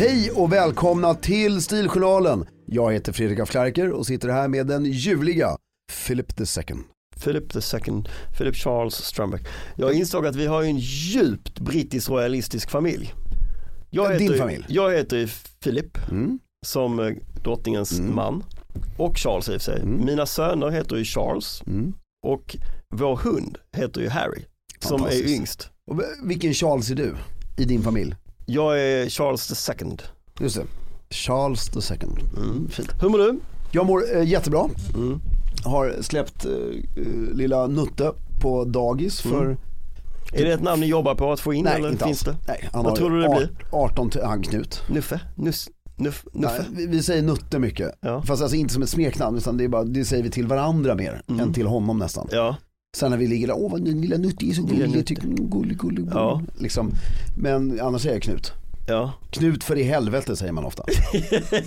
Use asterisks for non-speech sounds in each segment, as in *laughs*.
Hej och välkomna till Stiljournalen. Jag heter Fredrik af Klerker och sitter här med den ljuvliga Philip II. Philip second, Philip Charles Strömbäck. Jag insåg att vi har en djupt brittisk royalistisk familj. Jag Din heter, familj? Jag heter Philip Mm. som eh, drottningens man och Charles i och för sig. Mina söner heter ju Charles Mm. och vår hund heter ju Harry som är yngst. Och vilken Charles är du i din familj? Jag är Charles the second. Just det, Charles II. Mm. Fint. Hur mår du? Jag mår eh, jättebra. Mm. Har släppt eh, eh, lilla Nutte på dagis för, Är det ett namn ni jobbar på att få in nej eller inte finns alls. det? Nej, han Vad tror du det blir? 18 till, han Knut. Nuffe? Nuss, nuff, Nej, nuffe? vi, vi säger Nutte mycket. Ja. Fast alltså inte som ett smeknamn utan det, är bara, det säger vi till varandra mer än till honom nästan. Ja, Sen när vi ligger där, åh vad den lilla Nutte är så gullig, tycker gullig, gullig. Ja. Liksom. Men annars säger jag Knut. ja. Knut för i helvete säger man ofta. *laughs*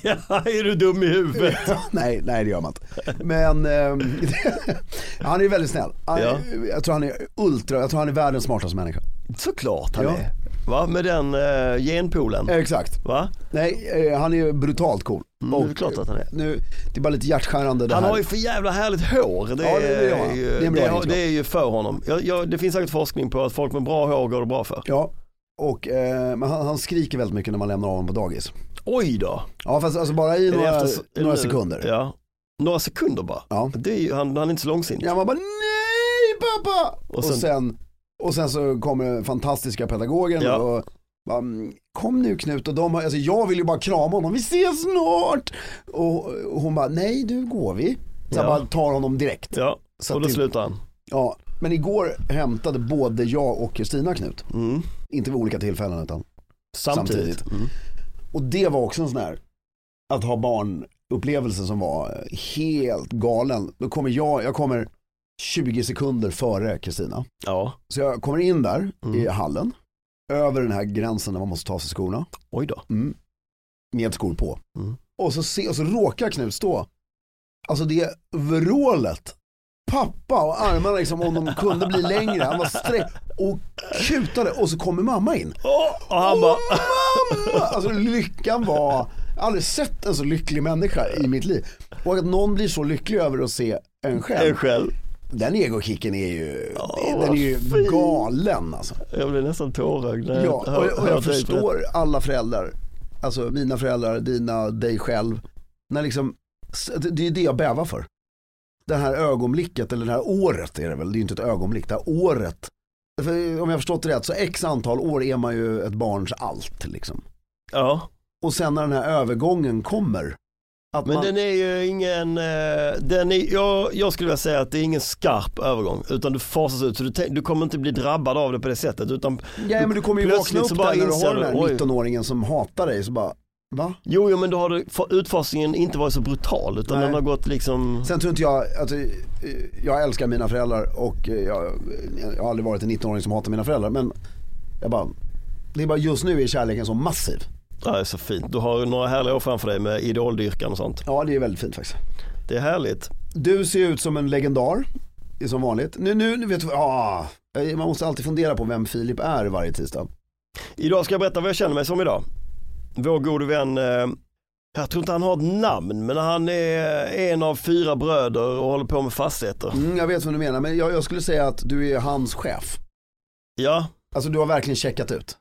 ja, är du dum i huvudet? *laughs* nej, nej det gör man inte. Men ehm, *laughs* han är väldigt snäll. Han, Ja. Jag tror han är ultra, jag tror han är världens smartaste människa. Såklart han Ja. är. Va? Med den uh, genpoolen. Exakt. Va? Nej, eh, han är brutalt cool. Mm, det är klart att han är. Nu, det är bara lite hjärtskärande det Han här. har ju för jävla härligt hår. Det, Ja, det- är, ju, Det är det, har- det är ju för honom. Jag, jag, det finns säkert forskning på att folk med bra hår går det bra för. Ja, och eh, men han, han skriker väldigt mycket när man lämnar honom på dagis. Oj då. Ja fast alltså bara i några, efter- några sekunder. Ja. Några sekunder bara. Ja. Det är ju, han, han är inte så långsint. Ja man bara nej pappa! Och Och sen, sen- och sen, så kommer den fantastiska pedagogen Ja. och "Mm, kom nu Knut och de alltså jag vill ju bara krama honom, vi ses snart! Och, och hon bara, nej nu går vi. Så jag Ja. bara tar honom direkt. Ja, Så och då till- slutar han. Ja, men igår hämtade både jag och Kristina Knut. Mm. Inte vid olika tillfällen utan Samtidigt. Samtidigt. Mm. Och det var också en sån här, att ha barnupplevelse som var helt galen. Då kommer jag, jag kommer 20 sekunder före Kristina. Ja, Så jag kommer in där Mm. i hallen, över den här gränsen där man måste ta sig skorna, oj då. mm. med skor på. Mm. Och, så se, och så råkar Knut stå, alltså det vrålet, pappa och armarna liksom om de kunde bli längre, han var sträck och kutade och så kommer mamma in. Och han bara, Mamma! Alltså lyckan var, jag har aldrig sett en så lycklig människa i mitt liv. Och att någon blir så lycklig över att se en själv. en själv. Den egokicken är ju, Ja, den är ju galen alltså. Jag blir nästan tårögd när Ja, och, hör- och jag dig förstår alla föräldrar, alltså mina föräldrar, dina, dig själv. När liksom, det det är det jag bävar för. Det här ögonblicket, eller det här året är det väl, det är ju inte ett ögonblick, det här året. För om jag har förstått det rätt, så x antal år är man ju ett barns allt liksom. Ja, Och sen när den här övergången kommer. Att men man, den är ju ingen, eh, den är, jag, jag skulle vilja säga att det är ingen skarp övergång utan du fasas ut så du, tänk- du kommer inte bli drabbad av det på det sättet utan ja men du kommer ju vakna upp där när du har den här oj. 19-åringen som hatar dig så bara, va? Jo, jo men då har du, utfasningen inte varit så brutal utan Nej. den har gått liksom Sen tror inte jag, alltså, eh, jag älskar mina föräldrar och eh, jag, jag har aldrig varit en 19-åring som hatar mina föräldrar men jag bara, det är bara just nu är kärleken så massiv. Ja, det är så fint. Du har några härliga år framför dig med idoldyrkan och sånt. Ja det är väldigt fint faktiskt. Det är härligt. Du ser ut som en legendar, som vanligt. Nu, nu, nu vet du, ah, man måste alltid fundera på vem Filip är varje tisdag. Idag ska jag berätta vad jag känner mig som idag. Vår gode vän, eh, jag tror inte han har ett namn, men han är en av fyra bröder och håller på med fastigheter. Mm, jag vet vad du menar men jag, jag skulle säga att du är hans chef. Ja, Alltså du har verkligen checkat ut.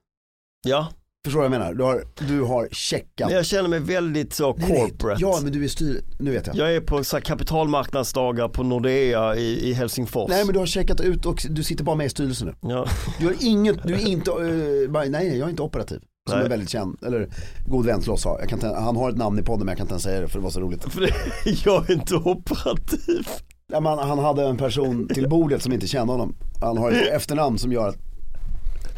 ja. Förstår du vad jag menar? Du har, du har checkat. Men jag känner mig väldigt så corporate. Ja men du är styr, nu vet jag. Jag är på så här kapitalmarknadsdagar på Nordea i, i Helsingfors. Nej men du har checkat ut och du sitter bara med i styrelsen nu. ja. Du har inget, du är inte, eh, bara, nej jag är inte operativ. Som Nej. är väldigt känd, eller god vän till oss har. Jag kan inte, han har ett namn i podden men jag kan inte ens säga det för det var så roligt. För det, *laughs* jag är inte operativ. Ja, men han hade en person till bordet som inte kände honom. Han har ett efternamn som gör att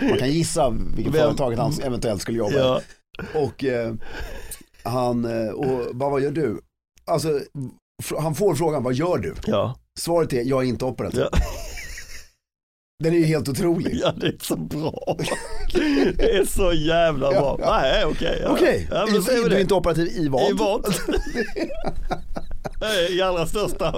man kan gissa vilket Vem? företag han eventuellt skulle jobba. Ja. Och eh, han, eh, och bara, vad gör du? Alltså, han får frågan, vad gör du? Ja. Svaret är, jag är inte operativ. Ja. Den är ju helt otrolig. ja, det är så bra. Det är så jävla bra. Ja, Nej, okej. Ja. Okej, ja, säger vi du är det. inte operativ i vad? I vad? *laughs* I allra största.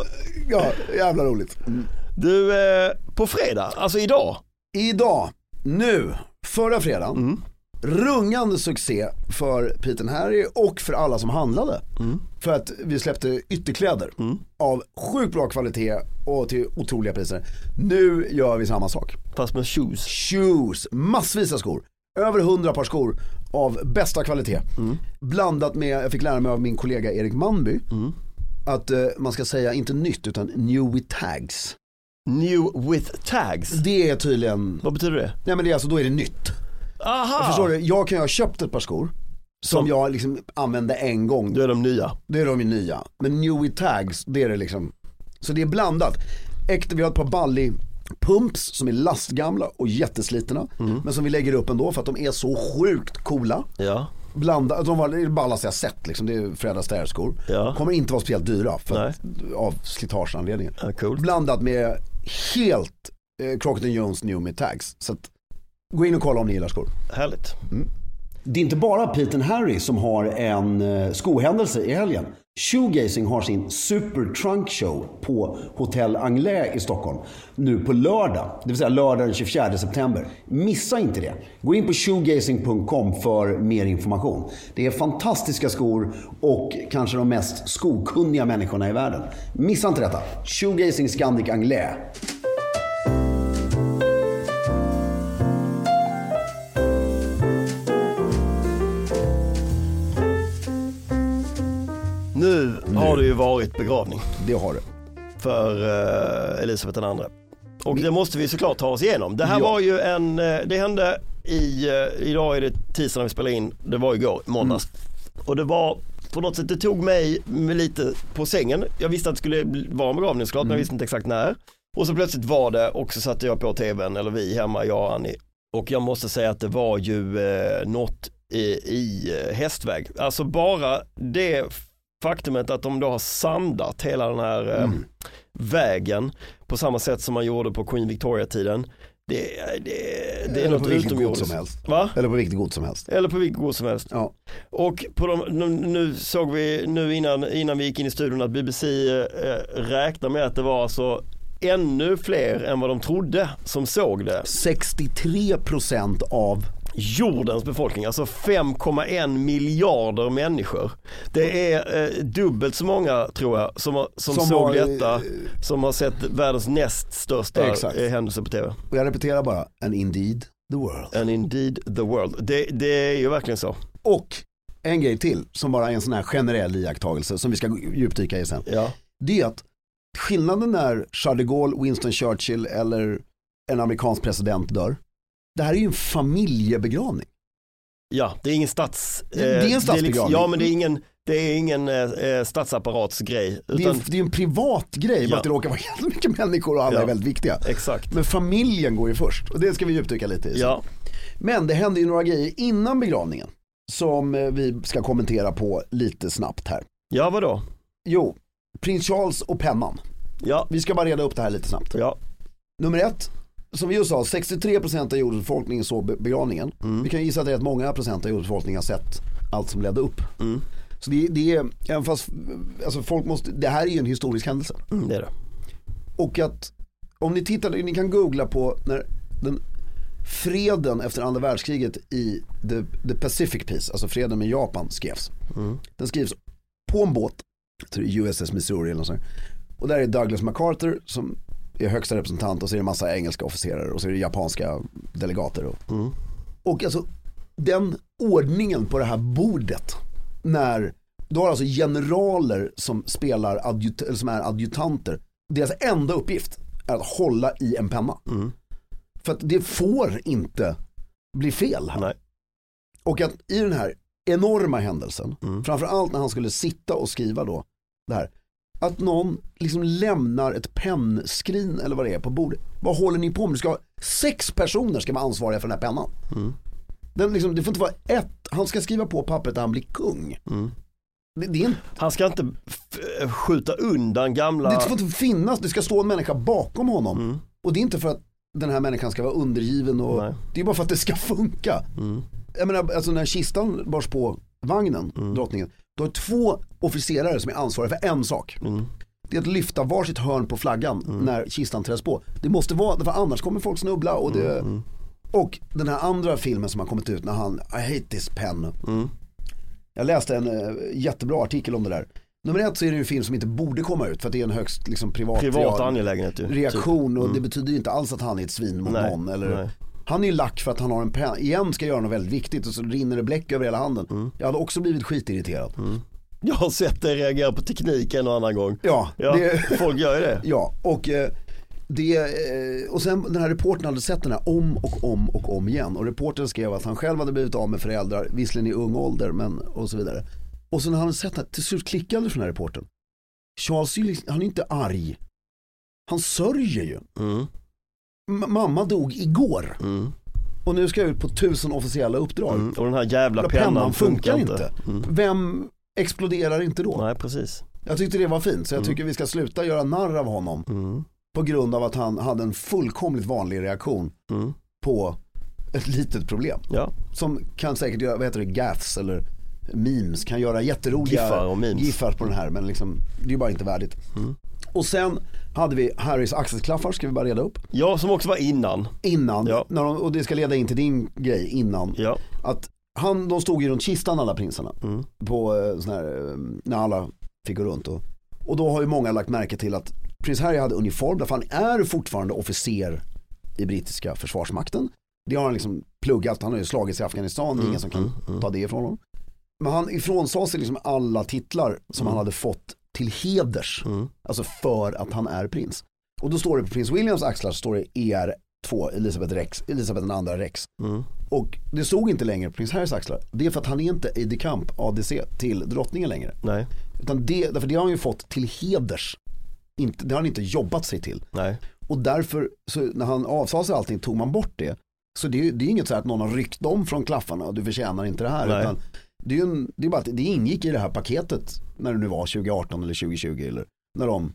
Ja, jävla roligt. Mm. Du, eh, på fredag, alltså idag. Idag, nu, förra fredagen, Mm. rungande succé för Pete and Harry och för alla som handlade. Mm. För att vi släppte ytterkläder av sjukt bra kvalitet och till otroliga priser. Nu gör vi samma sak. Fast med shoes. Shoes, massvis av skor. Över 100 par skor av bästa kvalitet. Mm. Blandat med, jag fick lära mig av min kollega Erik Manby, att eh, man ska säga inte nytt utan new with tags. New with tags. Det är tydligen, Vad betyder det? nej men det är alltså, då är det nytt. Aha! Förstår du? Jag kan ju ha köpt ett par skor som, Som- jag liksom använde en gång. Då är de nya. Det är de ju nya. Men new with tags, det är det liksom. Så det är blandat. Äkta, vi har ett par Bally pumps som är lastgamla och jätteslitna. Mm. Men som vi lägger upp ändå för att de är så sjukt coola. Ja. Blanda, de var det ballaste jag sett liksom. Det är Fred Astaire-skor. Ja. Kommer inte vara speciellt dyra för att, av slitageanledningar. Ja, coolt. Blandat med helt eh, Crockett Jones new med tags. Så att, gå in och kolla om ni gillar skor. Härligt. Det är inte bara Pete Harry som har en eh, skohändelse i helgen. Shoegazing har sin Super Trunk Show på Hotel Anglais i Stockholm nu på lördag, det vill säga lördag den 24 september. Missa inte det. Gå in på shoegazing.com för mer information. Det är fantastiska skor och kanske de mest skokunniga människorna i världen. Missa inte detta. Shoegazing Scandic Anglais. Har det ju varit begravning Det har det. för uh, Elisabeth II. Och det måste vi såklart ta oss igenom. Det här Ja. var ju en, eh, det hände i, eh, idag är det tisdag när vi spelar in, det var igår, måndags. Och det var på något sätt, det tog mig lite på sängen. Jag visste att det skulle vara en begravning såklart, men jag visste inte exakt när. Och så plötsligt var det och så satte jag på tvn, eller vi hemma, jag och Annie. Och jag måste säga att det var ju eh, något i, i eh, hästväg. Alltså bara det faktumet att de då har sandat hela den här eh, vägen på samma sätt som man gjorde på Queen Victoria-tiden. Det, det, det är Eller något utomjordiskt. som helst. Va? Eller på vilket gods som helst. Eller på vilket god som helst. Ja. Och på de, nu, nu såg vi nu innan, innan vi gick in i studion att BBC eh, räknar med att det var alltså ännu fler än vad de trodde som såg det. 63% av jordens befolkning, alltså 5,1 miljarder människor. Det är eh, dubbelt så många tror jag som, har, som, Som såg har, detta, som har sett världens näst största Exakt. eh, händelse på tv. Och jag repeterar bara, and indeed the world. And indeed the world. Det, det är ju verkligen så. Och en grej till som bara är en sån här generell iakttagelse som vi ska djupdyka i sen. Ja. Det är att skillnaden när Charles de Gaulle, Winston Churchill eller en amerikansk president dör. Det här är ju en familjebegravning. Ja, det är ingen stats... Det- det är en eh, statsbegravning. liksom- ja, men det är ingen, det är ingen eh, statsapparatsgrej. Det är, Utan, en, det är en privat grej, bara Ja. att det råkar vara *laughs* jättemycket människor och alla Ja. är väldigt viktiga. exakt. Men familjen går ju först och det ska vi djupdyka lite i. Ja, Men det hände ju några grejer innan begravningen som eh, vi ska kommentera på lite snabbt här. ja vadå? Jo, prins Charles och pennan. Ja, Vi ska bara reda upp det här lite snabbt. ja, Nummer ett, som vi just sa, 63% av jordens befolkning såg be- begravningen. Vi kan gissa att rätt många procent av jordens befolkning har sett allt som ledde upp. Mm. Så det, det är, även fast, alltså folk måste, det här är ju en historisk händelse. mm, det är det. Och att om ni tittar, ni kan googla på när den freden efter andra världskriget i the, the Pacific Peace, alltså freden med Japan skrevs. Den skrivs på en båt, jag tror det är USS Missouri eller något sånt. Och där är Douglas MacArthur som är högsta representant och så är det massa engelska officerare och så är det japanska delegater. Och, och alltså den ordningen på det här bordet när du har alltså generaler som spelar adjut- som är adjutanter. Deras enda uppgift är att hålla i en penna. För att det får inte bli fel här. Nej. Och att i den här enorma händelsen, Mm. framförallt när han skulle sitta och skriva då det här. Att någon liksom lämnar ett pennskrin eller vad det är på bordet. Vad håller ni på med? Du ska ha, sex personer ska vara ansvariga för den här pennan. Mm. Den liksom, det får inte vara ett, han ska skriva på pappret att han blir kung. Mm. Det, det, är en, Han ska inte f- skjuta undan gamla... det får inte finnas, det ska stå en människa bakom honom. Mm. Och det är inte för att den här människan ska vara undergiven och Nej. det är bara för att det ska funka. Mm. Jag menar, alltså när kistan bars på vagnen, Mm. drottningen, då har två officerare som är ansvariga för en sak. Mm. Det är att lyfta varsitt hörn på flaggan när kistan träds på. Det måste vara, för annars kommer folk snubbla och det Mm. Och den här andra filmen som har kommit ut när han, I hate this pen. Mm. Jag läste en eh, jättebra artikel om det där. Nummer ett så är det en film som inte borde komma ut för att det är en högst liksom, privat, Privat angelägenhet ju. reaktion och det betyder ju inte alls att han är ett svin mot Typ. Nej, någon. Eller, nej. Han är ju lack för att han har en penna, igen ska göra något väldigt viktigt och så rinner det bläck över hela handen. Mm. Jag hade också blivit skitirriterad. Jag har sett dig reagera på teknik en och annan gång. Ja, Ja, det, folk gör ju det. ja och eh, det, eh, och sen den här reportern hade sett den här om och om och om igen. Och reportern skrev att han själv hade blivit av med föräldrar, visserligen i ung ålder men och så vidare. Och sen när han sett det, till slut klickade för den här reportern. Charles, han är inte arg. Han sörjer ju. Mm. Mamma dog igår. Mm. Och nu ska jag ut på tusen officiella uppdrag. Mm. Och den här jävla Och pennan, funkar inte. Mm. Vem exploderar inte då? Nej, precis. Jag tyckte det var fint så jag tycker vi ska sluta göra narr av honom. Mm. På grund av att han hade en fullkomligt vanlig reaktion Mm. på ett litet problem. Ja, Som kan säkert göra, vad heter det, gaffs eller memes. Kan göra jätteroliga Giffar och memes. Mm. giffar på den här men liksom, det är bara inte värdigt. Och sen hade vi Harrys axelklaffar, ska vi bara reda upp. ja som också var innan. Innan, Ja. när de, och det ska leda in till din grej innan. Ja, Att han, de stod ju runt kistan alla prinsarna. Mm. På eh, sån här, eh, när alla fick gå runt. Och, och då har ju många lagt märke till att prins Harry hade uniform, därför han är fortfarande officer i brittiska försvarsmakten. Det har han liksom pluggat, han har ju slagits i Afghanistan, det är ingen som kan ta det ifrån honom. Men han ifrånsade sig liksom alla titlar som han hade fått till heders. Alltså för att han är prins. Och då står det på prins Williams axlar så står det ER2, Elisabeth Rex, Elisabeth den andra Rex. Och det stod inte längre prins Harrys axlar. Det är för att han är inte aide de camp ADC till drottningen längre. nej, Utan det, därför det har han ju fått till heders. Inte, det har han inte jobbat sig till. nej. Och därför, så när han avsade sig allting tog man bort det. Så det är det är inget så här att någon har ryckt dem från klaffarna och du förtjänar inte det här. Nej. Utan det, är en, det är bara att det ingick i det här paketet när det nu var 2018 eller 2020 eller när de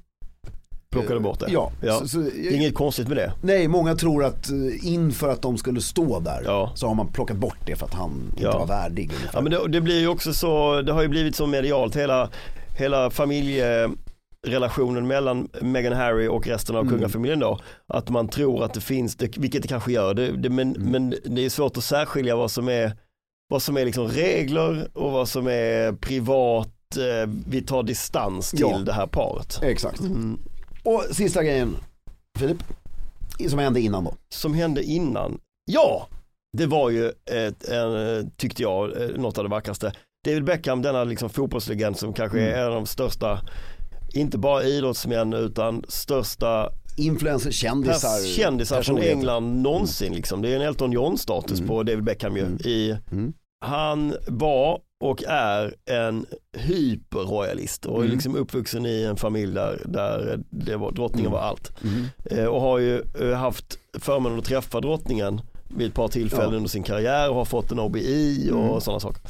Plockade bort det. Ja, ja. Så, så, Det är inget konstigt med det. Nej, många tror att eh, inför att de skulle stå där Ja. så har man plockat bort det för att han inte Ja. var värdig. ungefär. Ja men det, det blir ju också så, det har ju blivit så medialt hela, hela familje relationen mellan Meghan Harry och resten av Mm. kungafamiljen då. Att man tror att det finns, det, vilket det kanske gör, det, det, men, Mm. men det är svårt att särskilja vad som är, vad som är liksom regler och vad som är privat, eh, vi tar distans till Ja. det här paret. Exakt. Och sista grejen, Filip, som hände innan då. Som hände innan, ja, det var ju, ett, en, tyckte jag, eh, något av det vackraste. David Beckham, denna liksom fotbollslegend som kanske Mm. är en av de största, inte bara idrottsmän utan största Influencer, kändisar. kändisar från. England någonsin. Liksom. Det är en Elton John status på David Beckham ju. I, Mm. Han var och är en hyperroyalist och är Mm. liksom uppvuxen i en familj där, där det var, drottningen Mm. var allt. Mm. Eh, och har ju eh, haft förmånen att träffa drottningen vid ett par tillfällen Ja. under sin karriär och har fått en OBI och Mm. sådana saker.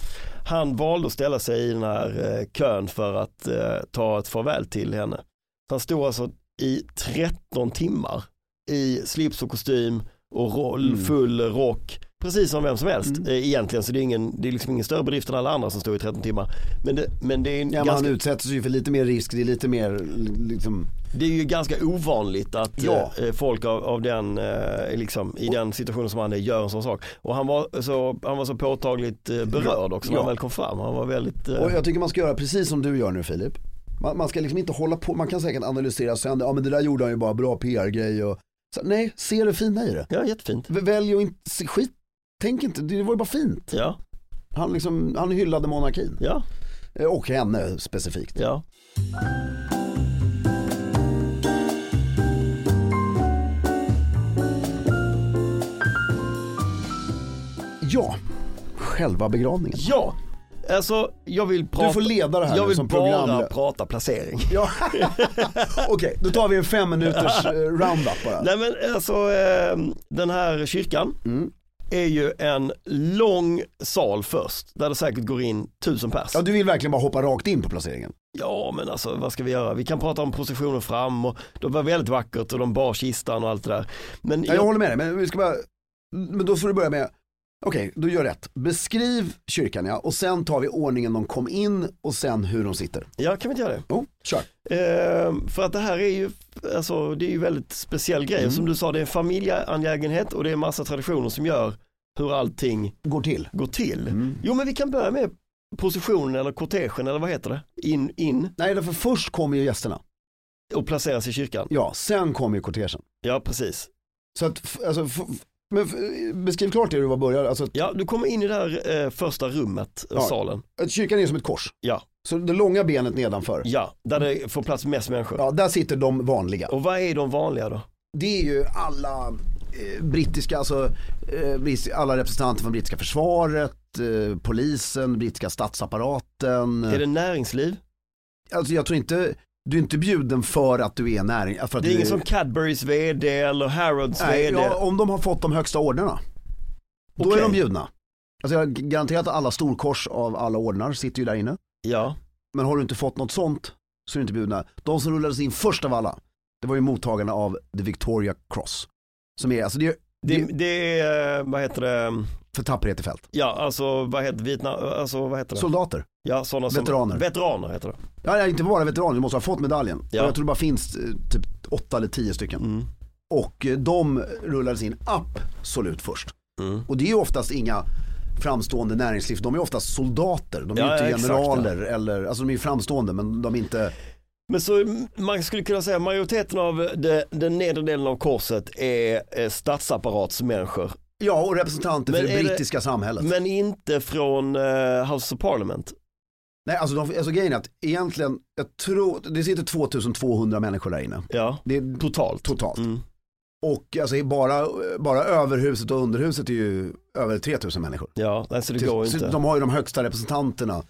Han valde att ställa sig i den här eh, kön för att eh, ta ett farväl till henne. Han stod alltså i 13 timmar i slips och kostym och roll, Mm. full rock. Precis som vem som helst Mm. eh, egentligen så det är, ingen, det är liksom ingen större bedrift än alla andra som står i 13 timmar. Men det, men det, är, Ja, ganska, han utsätter sig för lite mer risk, det är lite mer liksom, det är ju ganska ovanligt att Ja. eh, folk av, av den, eh, liksom, i den situationen som han är gör en sån sak. Och han var så, han var så påtagligt berörd också när Ja. han väl kom fram. Han var väldigt, Och jag tycker man ska göra precis som du gör nu Filip. Man, man ska liksom inte hålla på, man kan säkert analysera sönder, ja men det där gjorde han ju bara bra PR-grej och så, Nej, se det fina i det. ja jättefint. Välj att inte, skit, tänk inte, det var ju bara fint. Ja, Han, liksom, han hyllade monarkin. ja, Eh, Och henne specifikt. ja. Ja, själva begravningen. Ja, alltså jag vill prata. Du får leda det här Jag nu vill som bara prata placering. *laughs* Ja. Okej, då tar vi en fem minuters eh, roundup bara. Nej men alltså eh, den här kyrkan Mm. Är ju en lång sal först där det säkert går in tusen pers. Ja, du vill verkligen bara hoppa rakt in på placeringen. Ja men alltså vad ska vi göra? Vi kan prata om positionen fram och det var väldigt vackert och de bar kistan och allt det där. Men Ja, jag håller med dig, men vi ska bara, men då får du börja med, okej, du gör rätt. Beskriv kyrkan ja, och sen tar vi ordningen de kom in och sen hur de sitter. ja kan vi inte göra det? Jo, kör. Eh, för att det här är ju, alltså det är ju väldigt speciell grej. Mm. Som du sa det är en familjeangelägenhet och det är massa traditioner som gör hur allting Går till. går till. Mm. Jo men vi kan börja med positionen eller kortegen eller vad heter det? In, in Nej, därför först kommer ju gästerna. och placeras i kyrkan. Ja, sen kommer ju kortegen. Ja precis. Så att, alltså, men f- beskriv klart det du var började. Alltså, Ja du kommer in i det här eh, första rummet, eh, Ja. salen. kyrkan är som ett kors. Ja, Så det långa benet nedanför. ja, där det får plats mest människor. Ja, där sitter de vanliga. Och vad är de vanliga då? Det är ju alla eh, brittiska, alltså eh, alla representanter från brittiska försvaret, eh, polisen, brittiska statsapparaten. Är det näringsliv? Alltså jag tror inte, du är inte bjuden för att du är näring. För att Det är du ingen som Cadburys vd eller Harrods Nej, vd. ja, om de har fått de högsta orderna. Då Okej. är de bjudna. Alltså jag garanterar att alla storkors av alla ordnar sitter ju där inne. Ja, Men har du inte fått något sånt så är du inte bjudna. De som rullades in först av alla, det var ju mottagarna av The Victoria Cross. Som är, alltså det är det, det, det är, eh, vad heter det, för tapperhet i fält. ja alltså vad heter Vietnam, alltså vad heter det? Soldater. Ja, sådana som, Veteraner. Veteraner heter det. Ja, nej, inte bara veteraner, du måste ha fått medaljen. Ja. Jag tror det bara finns eh, typ åtta eller tio stycken. Mm. Och eh, de rullades in absolut först. Mm. Och det är ju oftast inga framstående näringsliv, de är oftast soldater. De är Ja, inte ja, exakt, generaler eller, alltså de är ju framstående men de är inte, Men så man skulle kunna säga majoriteten av det, den nedre delen av korset är, är statsapparatsmänniskor. Ja och representanter Men för det är det- brittiska samhället. Men inte från eh, House of Parliament. Nej alltså, de, alltså grejen är att egentligen, jag tror, det sitter 2200 människor där inne. Ja, Det är totalt. totalt. Mm. Och alltså bara, bara överhuset och underhuset är ju över 3000 människor. Ja, alltså det går Så inte. De har ju de högsta representanterna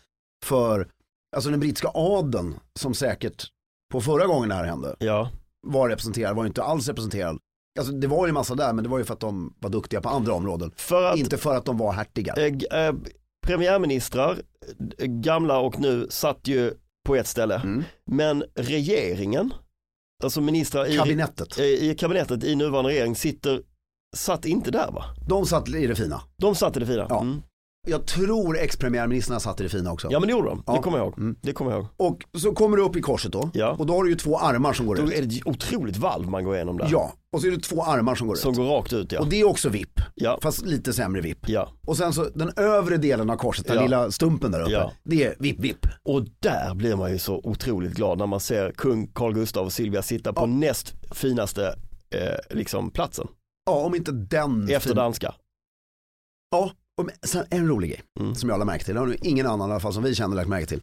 för, alltså den brittiska adeln som säkert på förra gången det här hände Ja, var representerad, var ju inte alls representerad. Alltså det var ju en massa där men det var ju för att de var duktiga på andra områden. för att Inte för att de var hertigar. eh, eh, premiärministrar, eh, gamla och nu, satt ju på ett ställe. Mm. Men regeringen, alltså ministrar i, Kabinettet, eh, i kabinettet i nuvarande regering sitter, satt inte där va? de satt i det fina. De satt i det fina. Ja. Mm. Jag tror ex-premiärministrarna satt i det fina också. Ja men det gjorde de, Ja. det kommer jag ihåg. Mm. Det kommer jag ihåg. Och så kommer du upp i korset då. Ja. Och då har du ju två armar som går Då ut. är det ett otroligt valv man går igenom där. Ja, och så är det två armar som går Som ut. går rakt ut ja. Och det är också VIP, Ja. fast lite sämre VIP. ja. Och sen så den övre delen av korset, den Ja. lilla stumpen där uppe, Ja. det är VIP VIP. Och där blir man ju så otroligt glad när man ser kung Carl Gustaf och Silvia sitta på näst finaste eh, liksom platsen. Ja, om inte den. Efter danska. Ja, och sen en rolig grej Mm. som jag lade märke till, det har nu ingen annan i alla fall som vi känner lagt märke till.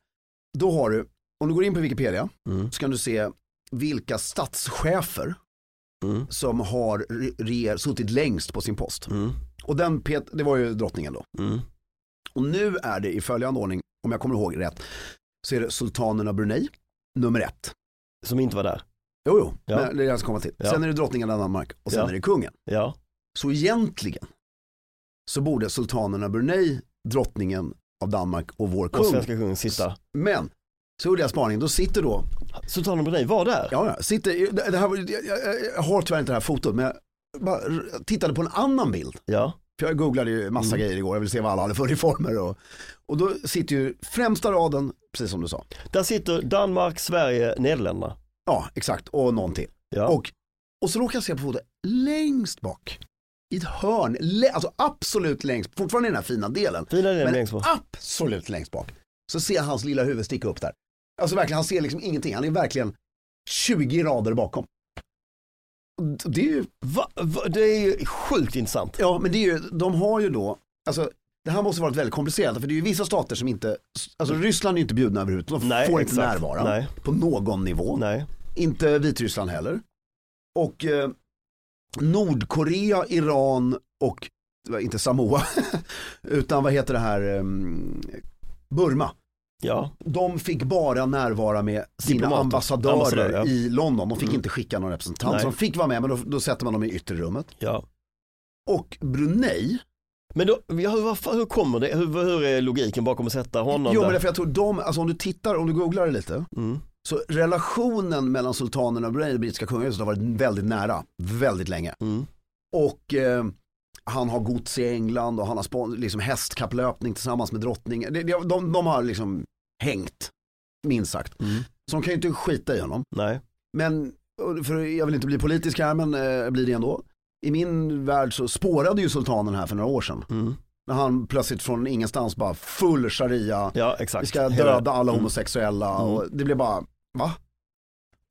Då har du, om du går in på Wikipedia, Mm. så kan du se vilka statschefer Mm. som har reger, suttit längst på sin post. Mm. Och den pet, det var ju drottningen då. Mm. Och nu är det i följande ordning, om jag kommer ihåg rätt, så är det sultanen av Brunei, nummer ett. Som inte var där. Jo, jo, Ja. men det är det jag ska komma till. Ja. Sen är det drottningen av Danmark och sen Ja. är det kungen. Ja. Så egentligen så borde sultanen av Brunei, drottningen av Danmark och vår Och kung. svenska kungen sitta. Men så gjorde jag spaningen, då sitter då, Sultanen Brunei var där. ja, ja, sitter, det här, jag, jag, jag har tyvärr inte det här fotot, men jag bara tittade på en annan bild. Ja. För jag googlade ju massa Mm. grejer igår, jag vill se vad alla hade för reformer. Och, och då sitter ju främsta raden, precis som du sa. Där sitter Danmark, Sverige, Nederländerna. Ja, exakt, och någon till. Ja. Och, och så råkar jag se på fotot längst bak. I ett hörn, alltså absolut längst, fortfarande i den här fina delen. Fina delen Men längst bort. absolut längst bak. Så ser jag hans lilla huvud sticka upp där. Alltså verkligen, han ser liksom ingenting. Han är verkligen 20 rader bakom. Det är ju, Va, va, det är ju sjukt intressant. ja men det är ju, de har ju då, alltså det här måste varit väldigt komplicerat för det är ju vissa stater som inte, alltså Ryssland är ju inte bjudna överhuvudtaget, de Nej, får inte exakt. närvara Nej. på någon nivå. Nej. Inte Vitryssland heller. Och eh, Nordkorea, Iran och, inte Samoa, *laughs* utan vad heter det här, ehm, Burma. Ja. De fick bara närvara med sina Diplomater. ambassadörer ja. i London. De fick Mm. inte skicka någon representant. Nej. Så de fick vara med men då, då sätter man dem i yttre rummet. Ja. Och Brunei, Men då, ja, hur, hur kommer det, hur, hur är logiken bakom att sätta honom jo där? men därför jag tror de, alltså om du tittar, om du googlar det lite. Mm. Så relationen mellan sultanen och det brittiska kungahuset, har varit väldigt nära, väldigt länge. Mm. Och eh, han har gods i England och han har liksom hästkapplöpning tillsammans med drottningen. Det, det, de, de har liksom hängt, minst sagt. Mm. Så de kan ju inte skita i honom. Nej. Men, för jag vill inte bli politisk här men eh, blir det ändå. I min värld så spårade ju sultanen här för några år sedan. Mm. När han plötsligt från ingenstans bara full sharia, Ja exakt. vi ska döda alla Mm. homosexuella Mm. och det blev bara, va?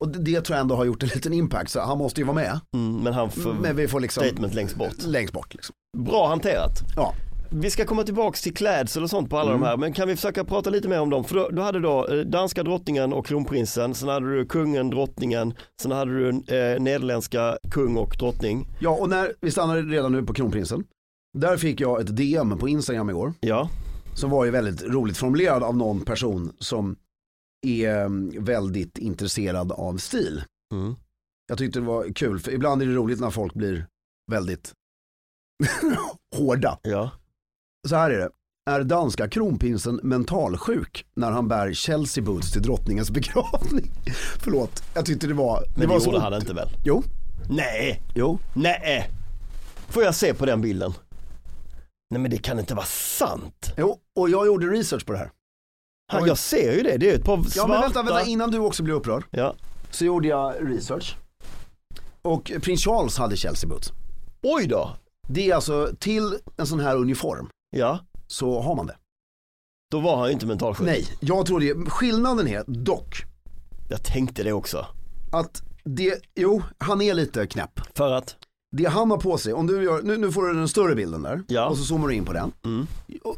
Och det, det tror jag ändå har gjort en liten impact så han måste ju vara med. Mm, men han får Men vi får liksom statement längst bort. längst bort liksom. Bra hanterat. Ja. Vi ska komma tillbaks till klädsel och sånt på alla Mm. de här, men kan vi försöka prata lite mer om dem? För då, du hade då eh, danska drottningen och kronprinsen, sen hade du kungen, drottningen, sen hade du eh, nederländska kung och drottning. Ja och när, vi stannar redan nu på kronprinsen. Där fick jag ett DM på Instagram igår. Ja, Som var ju väldigt roligt formulerad av någon person som är mm, väldigt intresserad av stil. mm. Jag tyckte det var kul, för ibland är det roligt när folk blir väldigt *laughs* hårda. ja. Så här är det. Är danska kronprinsen mentalsjuk när han bär Chelsea boots till drottningens *laughs* begravning? Förlåt, jag tyckte det var... Men det det var gjorde han inte väl? Jo, Nej, jo. nej. Får jag se på den bilden? Nej men det kan inte vara sant. jo, och jag gjorde research på det här. Han, jag ser ju det, det är ett par svarta. Ja men vänta, vänta, innan du också blir upprörd. Ja. Så gjorde jag research. Och prins Charles hade Chelsea boots. Oj då. Det är alltså till en sån här uniform Ja, så har man det. då var han ju inte mentalsjuk. Nej, jag tror det. Skillnaden är dock Jag tänkte det också. att det, jo, han är lite knäpp. För att, Det han har på sig, om du gör, nu, nu får du den större bilden där Ja. och så zoomar du in på den. mm.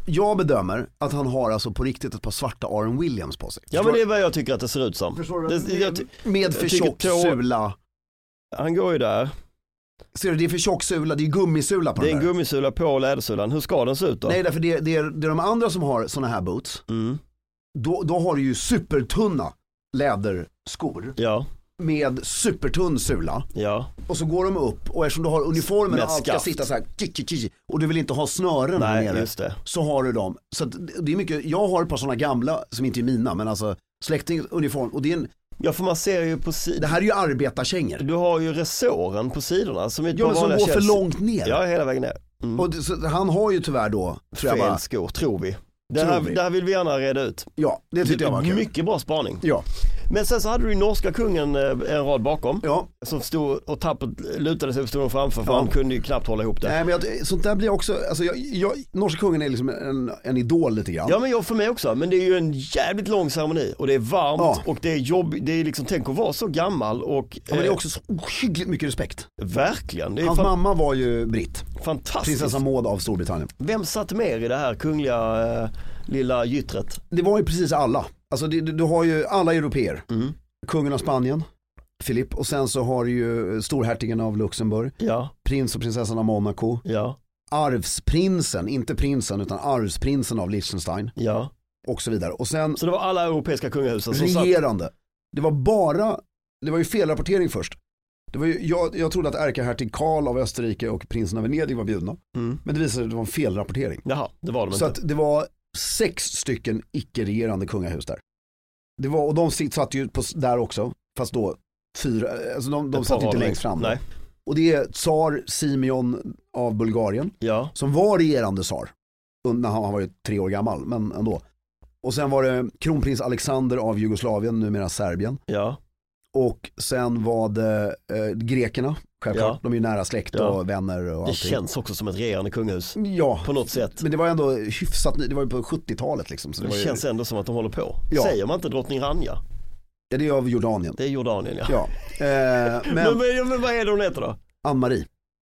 Jag bedömer att han har alltså på riktigt ett par svarta Aaron Williams på sig. ja men det är vad jag tycker att det ser ut som. Förstår du? Det, jag, Med för tjock sula. han går ju där, Ser du, det är för tjock sula, det är gummisula på det är den en gummisula på lädersulan. Hur ska den se ut då? Nej, därför det, det, är, det är de andra som har sådana här boots. Mm. Då, då har du ju supertunna läderskor Ja, med supertunn sula. ja, Och så går de upp och eftersom du har uniformen och allt ska sitta så här och du vill inte ha snören nej nere. just det. Så har du dem. Så det är mycket, jag har ett par sådana gamla som inte är mina men alltså släktings uniform och det, är en, Ja för man ser ju på det sidan, här är ju arbetarkängor. du har ju resåren på sidorna som är Ja men som går för Chelsea. långt ner. Ja hela vägen ner. Och det, han har ju tyvärr då, tror jag bara, skor, tror vi. Det här, det här vill vi gärna reda ut. ja det tyckte jag var kul. Mycket bra spaning. Ja, Men sen så hade du ju norska kungen eh, en rad bakom. ja. Som stod och tappet lutade sig och stod framför för Ja. han kunde ju knappt hålla ihop det. Nej men jag, sånt där blir också, alltså jag, jag, norska kungen är liksom en, en idol lite grann. Ja men jag för mig också, men det är ju en jävligt lång ceremoni och det är varmt Ja. och det är jobb, det är liksom, tänk att vara så gammal och Ja, men det är eh, också så ohyggligt mycket respekt. verkligen, Hans fan, mamma var ju britt, fantastiskt. prinsessa Maud av Storbritannien. Vem satt mer i det här kungliga eh, lilla gyttret? Det var ju precis alla. Alltså du, du har ju alla europeer. Mm. Kungen av Spanien, Filip, och sen så har du ju storhertigen av Luxemburg, Ja, prins och prinsessan av Monaco, ja, arvsprinsen, inte prinsen utan arvsprinsen av Liechtenstein ja. och så vidare. Och sen Så det var alla europeiska kungahusen som satt. regerande. Det var bara, det var ju felrapportering först. Det var ju, jag, jag trodde att ärkehertig Karl av Österrike och prinsen av Venedig var bjudna. Mm. Men det visade sig att det var en felrapportering. Jaha, det var de Så inte. att det var sex stycken icke-regerande kungahus där. Det var, och de satt ju på, där också, fast då fyra, alltså de, de satt inte längst fram. Nej, Och det är tsar Simeon av Bulgarien, ja, som var regerande tsar, när han han var ju tre år gammal, men ändå. Och sen var det kronprins Alexander av Jugoslavien, numera Serbien. ja, Och sen var det eh, grekerna, självklart. Ja. De är ju nära släkt Ja. och vänner och det allting. känns också som ett regerande kungahus. Ja, På något sätt. men det var ändå hyfsat, det var ju på 70-talet liksom. Så det, Det ju, känns ändå som att de håller på. Ja. Säger man inte drottning Ranja? ja, det är av Jordanien. Det är Jordanien ja. Ja, eh, *laughs* Men, men men, men vad är det hon heter då? Ann-Marie.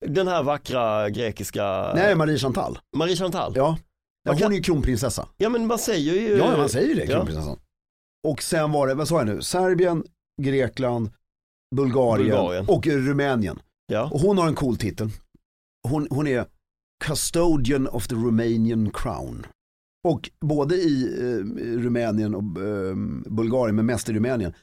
Den här vackra grekiska Nej, Marie Chantal. Marie Chantal? Ja. Ja, ja hon är ju kronprinsessa. men man säger ju Ja, man säger ju det, Ja. kronprinsessan. Och sen var det, vad sa jag nu, Serbien, Grekland, Bulgarien, Bulgarien. och Rumänien. Ja, Och hon har en cool titel. Hon, hon är Custodian of the Romanian Crown. Och både i eh, Rumänien och eh, Bulgarien, men mest i Rumänien,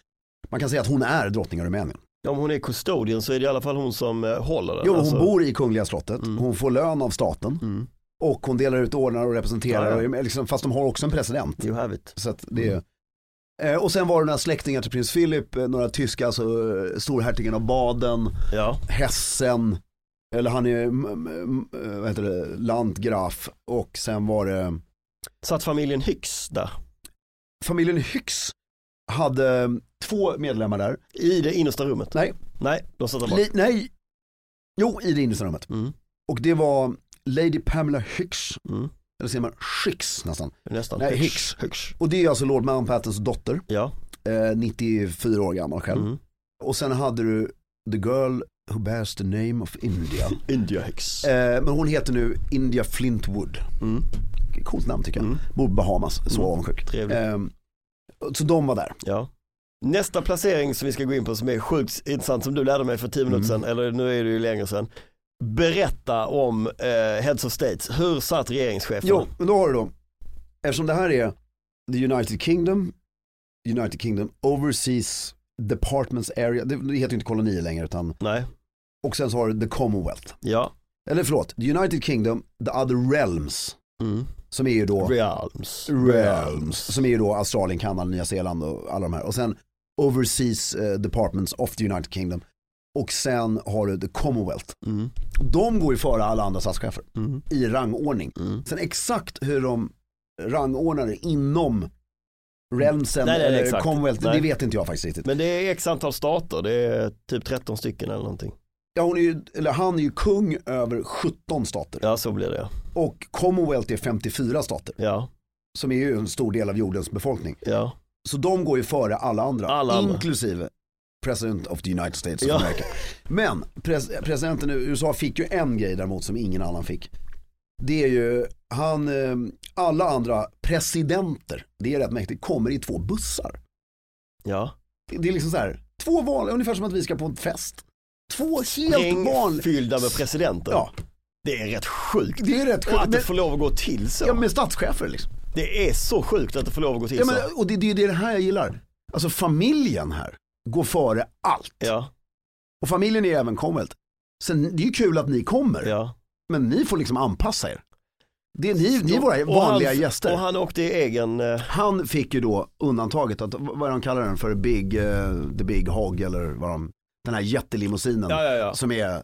man kan säga att hon är drottning av Rumänien. Ja, om hon är custodian så är det i alla fall hon som eh, håller den. Jo, hon alltså. bor i Kungliga slottet, Mm. hon får lön av staten Mm. och hon delar ut ordnar och representerar, Ja, ja. och- liksom, fast de har också en president. You have it. Så det Mm. Eh, och sen var det några släktingar till prins Philip, eh, några tyska, alltså eh, storhertigen av Baden, Ja, Hessen, eller han är, mm, mm, vad heter det, landgraf och sen var det satt familjen Hyx där. familjen Hyx hade två medlemmar där. I det innersta rummet. Nej, Nej, de satt där bak. nej, jo i det innersta rummet. Mm. Och det var Lady Pamela Hyx, Mm. Eller säger man Hyx nästan. Nästan. Nej, Hyx. Hyx. Och det är alltså Lord Mountbattens dotter, Ja. eh, 94 år gammal själv. Mm. Och sen hade du The Girl Who Bears the Name of India. *laughs* India Hyx. Eh, men hon heter nu India Flintwood. Mm. Coolt namn tycker jag. Mm. Bor Bahamas, så Mm. avundsjuk. Trevligt. Eh, så de var där. Ja. Nästa placering som vi ska gå in på som är sjukt intressant som du lärde mig för tio minuter Mm. sedan, eller nu är det ju längre sedan. Berätta om eh, Heads of States, hur satt regeringscheferna? Jo, men då har du då, eftersom det här är the United Kingdom, United Kingdom Overseas Departments Area, det, det heter ju inte kolonier längre utan, Nej, och sen så har du the Commonwealth. ja. Eller förlåt, the United Kingdom, the other realms, Mm. som är ju då Realms. realms, som är ju då Australien, Kanada, Nya Zeeland och alla de här. Och sen Overseas eh, Departments of the United Kingdom. Och sen har du the Commonwealth. Mm. De går ju före alla andra statschefer Mm. i rangordning. Mm. Sen exakt hur de rangordnar det inom realmsen Nej, eller exakt. Commonwealth, Nej. det vet inte jag faktiskt riktigt. Men det är x antal stater, det är typ 13 stycken eller någonting. Ja, hon är ju, eller han är ju kung över 17 stater. Ja, så blir det. Och Commonwealth är 54 stater, Ja, som är ju en stor del av jordens befolkning. ja. Så de går ju före alla andra, Alla andra. inklusive President of the United States of Ja. America. Men pres presidenten i USA fick ju en grej däremot som ingen annan fick. Det är ju, han, eh, alla andra presidenter, det är rätt mäktigt, kommer i två bussar. Ja. Det det är liksom så här, två vanliga, ungefär som att vi ska på en fest. Två helt vanliga, fyllda med presidenter. ja, Det är rätt sjukt. det är rätt Och att sjukt. det får lov att gå till så. ja, med statschefer liksom. Det är så sjukt att det får lov att gå till Ja, så. men, och det, det, det är det här jag gillar. Alltså familjen här går före allt. Ja, Och familjen är även Commonwealth. Sen det är ju kul att ni kommer, ja. men ni får liksom anpassa er. Det är ni, ni är våra vanliga han, gäster. Och han åkte i egen, eh, Han fick ju då undantaget, att, vad är de kallar den för, big, eh, the big hog eller vad de, den här jättelimousinen ja ja ja. som är,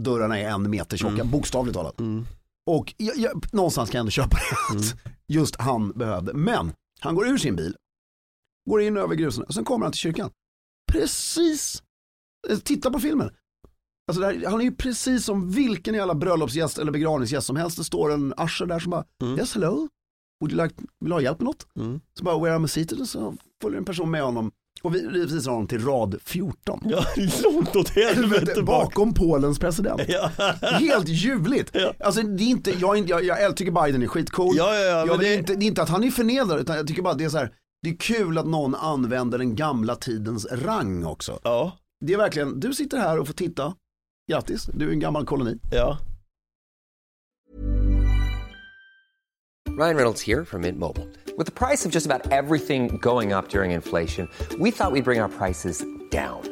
dörrarna är en meter tjocka, Mm. bokstavligt talat. Mm. Och jag, jag, någonstans kan jag ändå köpa det att just han behövde. Men han går ur sin bil, går in över grusen och sen kommer han till kyrkan. Precis, eh, titta på filmen. Alltså här, han är ju precis som vilken jävla bröllopsgäst eller begravningsgäst som helst. Det står en usher där som bara, yes hello, would you like, vill du ha hjälp med något? Så bara, where am I seated? Och så följer en person med honom och vi vi visar honom till rad 14. Ja, långt åt helvete bak. Bakom Polens president. Ja. Helt ljuvligt. Ja. Alltså det är inte, jag, jag, jag tycker Biden är skitcool. Ja, ja, ja, jag det- inte, det är inte att han är förnedrad utan jag tycker bara att det är så här, det är kul att någon använder den gamla tidens rang också. Ja, Det är verkligen, du sitter här och får titta, grattis, du är en gammal koloni. ja. Ryan Reynolds here from Mint Mobile. With the price of just about everything going up during inflation, we thought we'd bring our prices down.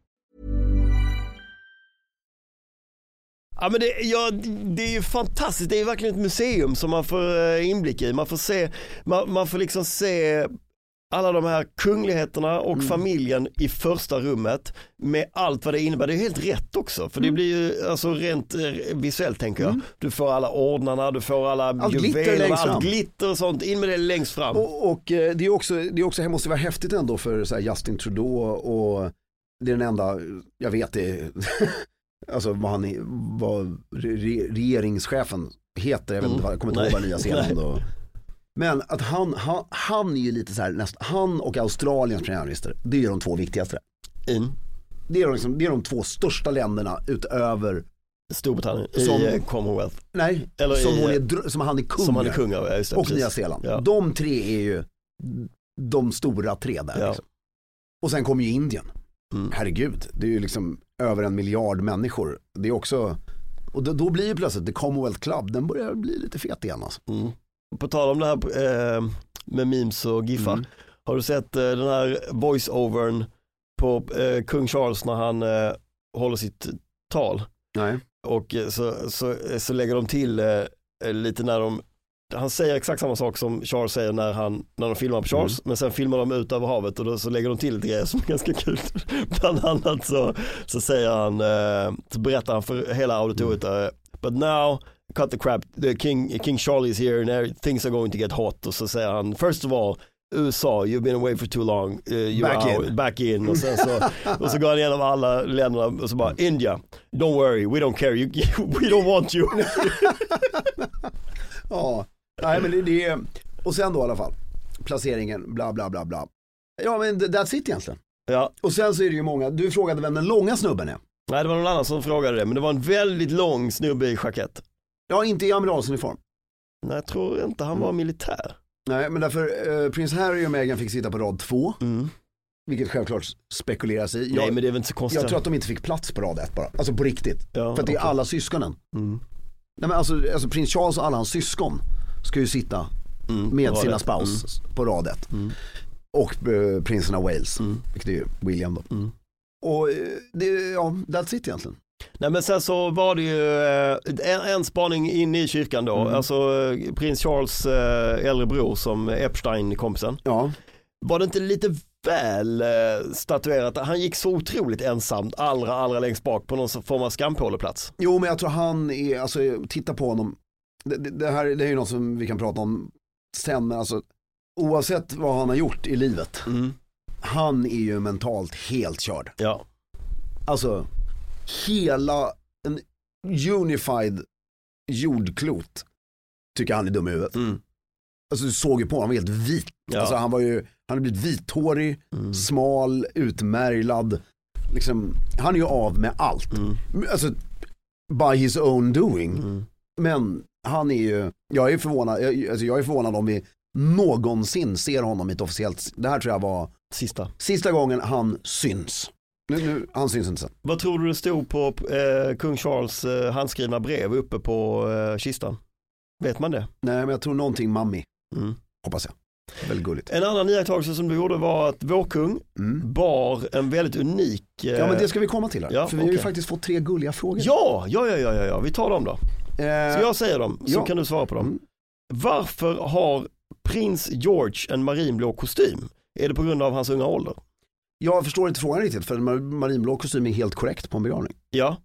Ja men det, ja, det är ju fantastiskt, det är verkligen ett museum som man får eh, inblick i. Man får se, man, man får liksom se alla de här kungligheterna och familjen i första rummet med allt vad det innebär. Det är helt rätt också för det blir ju alltså rent eh, visuellt tänker jag. Du får alla ordnarna, du får alla Allt glitter juvelerna, allt glitter och sånt. In med det längst fram. Och, och eh, det är också, det är också, det måste vara häftigt ändå för så här, Justin Trudeau och det är den enda, jag vet det, *laughs* alltså vad han vad re, regeringschefen heter, jag vet inte jag kommer inte ihåg vad Nya Zeeland och men att han, han, han är ju lite så här, näst, han och Australiens premiärminister, det är de två viktigaste. In Det är de, liksom, det är de två största länderna utöver, Storbritannien, Som- i eh, Commonwealth. nej, Eller som, i, är, eh, som han är kung Som han är kung över, ja, det, och precis. Nya Zeeland. Ja. De tre är ju de stora tre där. Ja. Liksom. Och sen kommer ju Indien. Mm. Herregud, det är ju liksom över en miljard människor. Det är också, och då, då blir ju plötsligt The Commonwealth Club, den börjar bli lite fet igen alltså. Mm. På tal om det här eh, med memes och giffar. Mm. Har du sett eh, den här voice-overn på eh, kung Charles när han eh, håller sitt tal? Nej. Och eh, så, så, så lägger de till eh, lite när de han säger exakt samma sak som Charles säger när, han, när de filmar på Charles, Mm. men sen filmar de ut över havet och då, så lägger de till lite grejer som är ganska kul. *laughs* Bland annat så, så säger han, eh, så berättar han för hela auditoriet, Mm. but now cut the crap, the king, king Charlie is here and things are going to get hot. Och så säger han, first of all, USA, you've been away for too long, uh, you're Back out, in. back in. Och, sen så, *laughs* och så går han igenom alla länderna och så bara, India, don't worry, we don't care, you, *laughs* we don't want you. Ja, nej men det, det är, och sen då i alla fall, placeringen, bla bla bla bla. Ja men that's it egentligen. ja. Och sen så är det ju många, du frågade vem den långa snubben är. Nej, det var någon annan som frågade det, men det var en väldigt lång snubbe i jackett. Ja, inte i amiralsuniform. Nej, jag tror inte han var militär. Nej, men därför eh, prins Harry och Meghan fick sitta på rad två. Mm. Vilket självklart spekuleras i. Jag, Nej, men det är väl inte så konstigt. jag tror att de inte fick plats på rad ett bara. Alltså på riktigt. Ja, För att det är alla syskonen. Mm. Nej, men alltså, alltså prins Charles och alla hans syskon ska ju sitta Mm, med sina spouse på rad ett. Och eh, prinsen av Wales, vilket är William då. Mm. Och eh, det, ja, that's it egentligen. Nej men sen så var det ju eh, en, en spaning in i kyrkan då, Mm. alltså prins Charles äldre bror som Epstein-kompisen. Ja, Var det inte lite väl statuerat, han gick så otroligt ensamt allra allra längst bak på någon form av skampåleplats. jo men jag tror han är, alltså titta på honom. Det, det, här det är ju något som vi kan prata om sen, men alltså oavsett vad han har gjort i livet, Mm. han är ju mentalt helt körd. Ja. Alltså hela en unified jordklot tycker han är dum i huvudet. Mm. alltså du såg ju på honom, han var helt vit. Ja. Alltså han var ju, han hade blivit vithårig, smal, utmärglad. Liksom, han är ju av med allt. Alltså, by his own doing. Men han är ju, jag är förvånad, jag, alltså jag är förvånad om vi någonsin ser honom i ett officiellt, det här tror jag var Sista. sista gången han syns. Nu, nu, han syns inte sen. Vad tror du det stod på eh, kung Charles eh, handskrivna brev uppe på eh, kistan? Vet man det? Nej men jag tror någonting mammi, Mm. hoppas jag. Väldigt gulligt. En annan iakttagelse som du gjorde var att vår kung Mm. bar en väldigt unik... eh, Ja men det ska vi komma till här. ja, För vi har ju faktiskt fått tre gulliga frågor. ja, ja, ja, ja, ja, vi tar dem då. Eh, Så jag säger dem, så ja. kan du svara på dem. Mm. Varför har prins George en marinblå kostym? Är det på grund av hans unga ålder? Jag förstår inte frågan riktigt för en mar- marinblå kostym är helt korrekt på en begravning. Ja.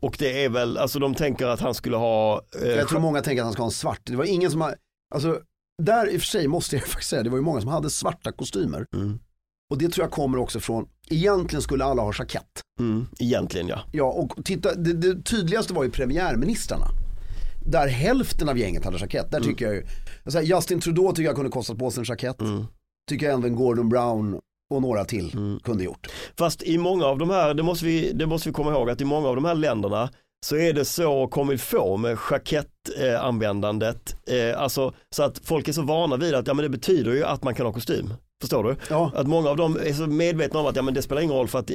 Och det är väl, alltså de tänker att han skulle ha... Eh, Jag tror många tänker att han ska ha en svart. Det var ingen som har, alltså där i och för sig måste jag *laughs* faktiskt säga, det var ju många som hade svarta kostymer. Mm. Och det tror jag kommer också från, egentligen skulle alla ha jackett. mm, egentligen ja. Ja och titta, det, det tydligaste var ju premiärministrarna. Där hälften av gänget hade jackett. Där tycker jag ju, alltså, Justin Trudeau tycker jag kunde kostat på sig en jackett. Mm. Tycker jag även Gordon Brown och några till kunde gjort. Fast i många av de här, det måste, vi, det måste vi komma ihåg, att i många av de här länderna så är det så kommer få med jackettanvändandet. Eh, eh, alltså, så att folk är så vana vid att ja, men det betyder ju att man kan ha kostym. Förstår du? Ja. Att många av dem är så medvetna om att ja, men det spelar ingen roll för att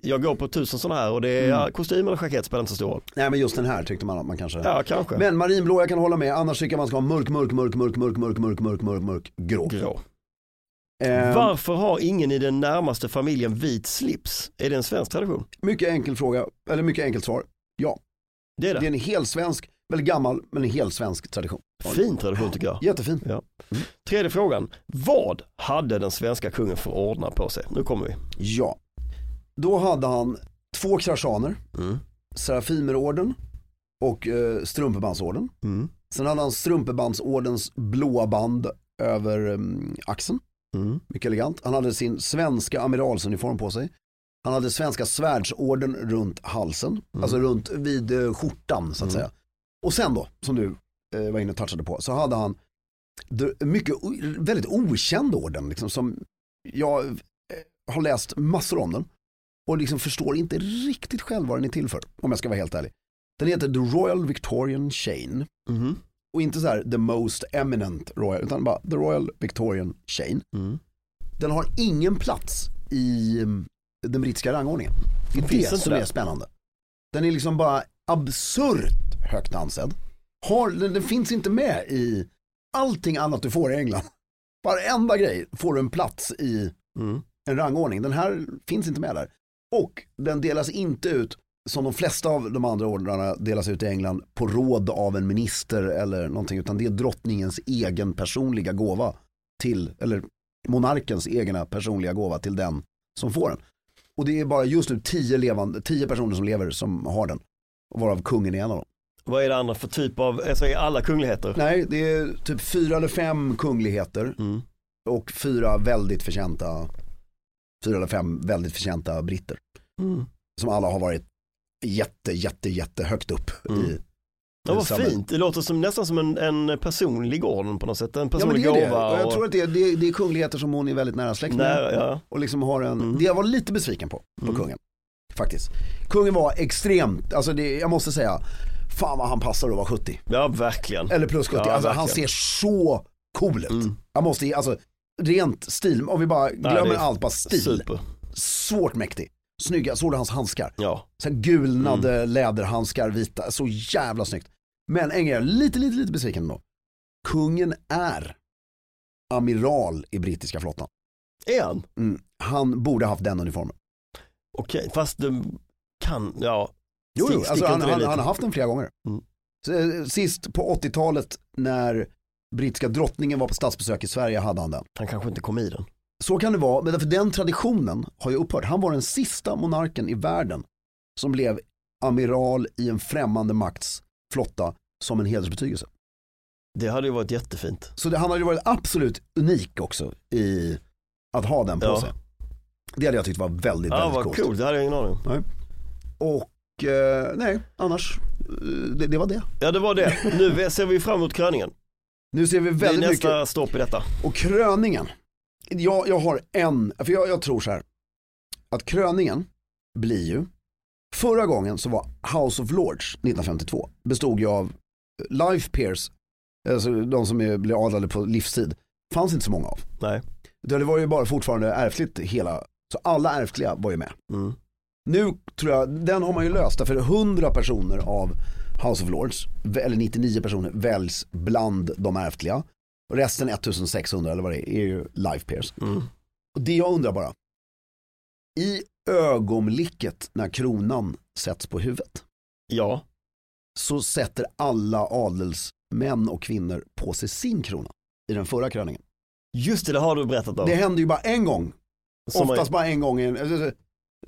jag går på tusen sådana här och det är Mm. ja, kostym eller jackett spelar inte så stor roll. Nej men just den här tyckte man att man kanske. Ja, kanske. Men marinblå jag kan hålla med, annars tycker jag man ska ha mörk, mörk, mörk, mörk, mörk, mörk, mörk, mörk, mörk, mörk, grå. Grå. Eh, Varför har ingen i den närmaste familjen vit slips? Är det en svensk tradition? mycket enkel fråga, eller mycket enkelt svar. Ja, Det är det. det är en helt svensk, väldigt gammal, men en helt svensk tradition. Fin tradition tycker jag. Jättefin. Ja. Tredje frågan. Vad hade den svenska kungen för ordnar på sig? Nu kommer vi. Ja. Då hade han två kraschaner, Mm. Serafimerorden och eh, Strumpebandsorden. Mm. Sen hade han Strumpebandsordens blåa band över um, axeln. Mm. Mycket elegant. Han hade sin svenska amiralsuniform på sig. Han hade svenska svärdsorden runt halsen, alltså runt vid eh, skjortan så att säga. Och sen då, som du eh, var inne och touchade på, så hade han mycket, väldigt okänd orden liksom, som jag eh, har läst massor om den och liksom förstår inte riktigt själv vad den är till för, om jag ska vara helt ärlig. Den heter The Royal Victorian Chain Mhm. och inte så här the most eminent royal, utan bara the Royal Victorian Chain. Mm. Den har ingen plats i mm, den brittiska rangordningen. Det är det som är spännande. Den är liksom bara absurt högt ansedd. Har, den, den finns inte med i allting annat du får i England. *laughs* Varenda grej får du en plats i Mm. en rangordning. Den här finns inte med där. Och den delas inte ut som de flesta av de andra ordrarna delas ut i England på råd av en minister eller någonting utan det är drottningens egen personliga gåva till, eller monarkens egna personliga gåva till den som får den. Och det är bara just nu tio, levande, tio personer som lever som har den. Varav kungen är en av dem. Vad är det andra för typ av, alltså är alla kungligheter? Nej, det är typ fyra eller fem kungligheter Mm. och fyra väldigt förtjänta, fyra eller fem väldigt förtjänta britter. Mm. Som alla har varit jätte, jätte, jätte högt upp Mm. i Ja, vad fint, det låter som, nästan som en, en personlig orden på något sätt. En Ja personlig det är det. gåva. Och jag tror att det är, det, är, det är kungligheter som hon är väldigt nära släkt med. Nära, ja. Och liksom har en, Mm. det jag var lite besviken på, på kungen. Faktiskt. Kungen var extremt, alltså det, jag måste säga, fan vad han passar att vara 70. ja, verkligen. Eller plus 70, Ja, alltså han ser så cool ut. Mm. Jag måste, alltså rent stil, om vi bara glömmer är allt, bara stil. Super. Svårt mäktig. Snygga, såg du hans handskar? Ja. Sen gulnade Mm. läderhandskar, vita, så jävla snyggt. Men en grej, lite, lite, lite besviken ändå. Kungen är amiral i brittiska flottan. Är han? Mm. Han borde haft den uniformen. Okej, fast det kan, ja. Jo, jo alltså han, han, han har haft den flera gånger. Mm. Eh, Sist på 80-talet när brittiska drottningen var på statsbesök i Sverige hade han den. Han kanske inte kom i den. Så kan det vara, men för den traditionen har ju upphört. Han var den sista monarken i världen som blev amiral i en främmande makts flotta som en hedersbetygelse. Det hade ju varit jättefint. Så det, han hade ju varit absolut unik också i att ha den på Ja. sig. Det hade jag tyckt var väldigt, Ja, väldigt vad coolt. det hade jag ingen aning om. Och nej, annars, eh, det, det var det. Ja, det var det. Nu ser vi fram emot kröningen. Nu ser vi Det är väldigt nästa mycket. stopp i detta. Och kröningen. Jag, jag har en, för jag, jag tror så här. Att kröningen blir ju, förra gången så var House of Lords 1952, bestod ju av life peers, alltså de som är, blir adlade på livstid. Fanns inte så många av. Nej. Det var ju bara fortfarande ärftligt hela, så alla ärftliga var ju med. Mm. Nu tror jag, den har man ju löst, därför 100 personer av House of Lords, eller 99 personer, väljs bland de ärftliga. Och resten 1600 eller vad det är, är ju life peers. Mm. Och det jag undrar bara, i ögonblicket när kronan sätts på huvudet Ja. så sätter alla adelsmän och kvinnor på sig sin krona i den förra kröningen. Just det, det har du berättat om. Det händer ju bara en gång, Som oftast är- bara en gång.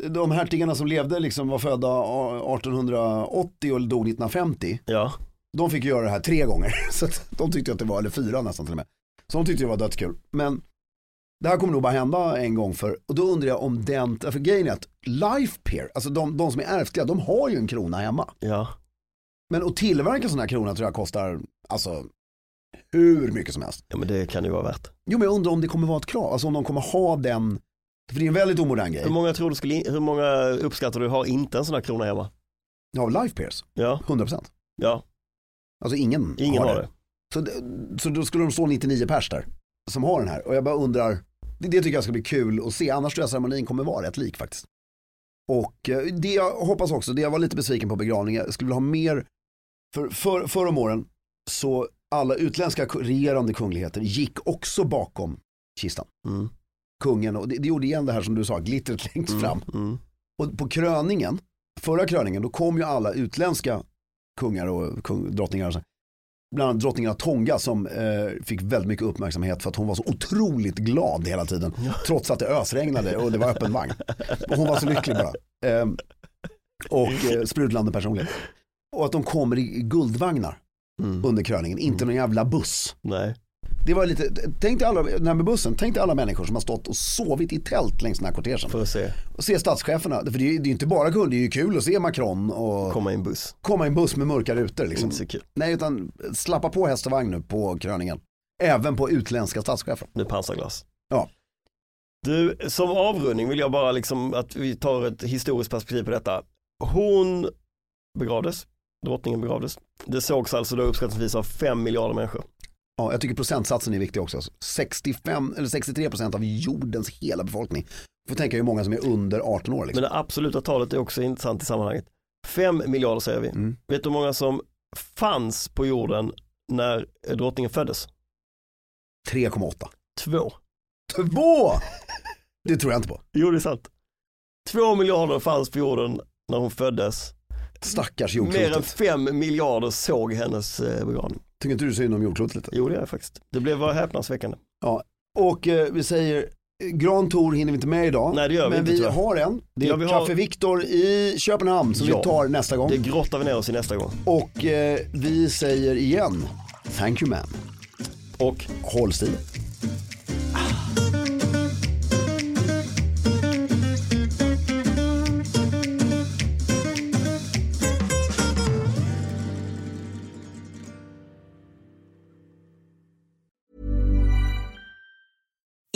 De hertigarna som levde liksom var födda 1880 och dog 1950. Ja. De fick göra det här tre gånger. *laughs* Så de tyckte att det var, eller fyra nästan till och med. Så de tyckte det var dödskul. Men det här kommer nog bara hända en gång för, och då undrar jag om den, för grejen är att life peer, alltså de, de som är ärftliga, de har ju en krona hemma. Ja. Men att tillverka sådana här kronor tror jag kostar, alltså hur mycket som helst. ja, men det kan ju vara värt. Jo men jag undrar om det kommer vara ett krav, alltså om de kommer ha den, för det är en väldigt omodern grej. Hur många tror du skulle, hur många uppskattar du har inte en sån här krona hemma? Ja, life peers, Ja. 100%. Ja. Alltså ingen, Ingen har det. Så, det- så då skulle de stå 99 pers där som har den här. Och jag bara undrar, det, det tycker jag ska bli kul att se. Annars tror jag ceremonin kommer vara rätt lik faktiskt. Och eh, det jag hoppas också, det jag var lite besviken på begravningen, jag skulle vilja ha mer, för, för förr om åren så alla utländska regerande kungligheter gick också bakom kistan. Mm. Kungen, och det, det gjorde igen det här som du sa, glittret längst Mm. fram. Mm. Och på kröningen, förra kröningen, då kom ju alla utländska kungar och kung, drottningar. Och så. Bland annat drottningen av Tonga som eh, fick väldigt mycket uppmärksamhet för att hon var så otroligt glad hela tiden. Trots att det ösregnade och det var öppen vagn. Och hon var så lycklig bara. Eh, och eh, sprudlande personlighet. Och att de kommer i i guldvagnar Mm. under kröningen, inte någon jävla buss. Nej. Det var lite, tänk dig alla, den här med bussen, tänk dig alla människor som har stått och sovit i tält längs den här kortegen. För att se, Och se statscheferna, för det är ju det är ju inte bara kul, det är ju kul att se Macron och komma i en buss. komma i en buss med mörka rutor. Liksom. Inte så kul. Nej, utan slappa på häst och vagn nu på kröningen. Även på utländska statschefer. med pansarglas. Ja. Du, som avrundning vill jag bara liksom att vi tar ett historiskt perspektiv på detta. Hon begravdes, drottningen begravdes. Det sågs alltså då uppskattningsvis av 5 miljarder människor. Ja, jag tycker procentsatsen är viktig också. 65 eller 63 procent av jordens hela befolkning. Får tänka hur många som är under 18 år. Men Liksom. det absoluta talet är också intressant i sammanhanget. 5 miljarder säger vi. Mm. Vet du hur många som fanns på jorden när drottningen föddes? 3,8. Två. Två! Det tror jag inte på. Jo, det är sant. Två miljarder fanns på jorden när hon föddes. Stackars Mer än jordklotet. fem miljarder såg hennes eh, begravning. Tycker inte du synd om jordklotet lite? Jo, det är jag faktiskt. Det blev var häpnadsväckande. Och eh, vi säger, Grand Tour hinner vi inte med idag. Nej, det gör vi Men inte, vi har en. Det är Ja, vi har- Café Victor i Köpenhamn som Ja. vi tar nästa gång. Det grottar vi ner oss i nästa gång. Och eh, vi säger igen, thank you man. Och Håll stilen.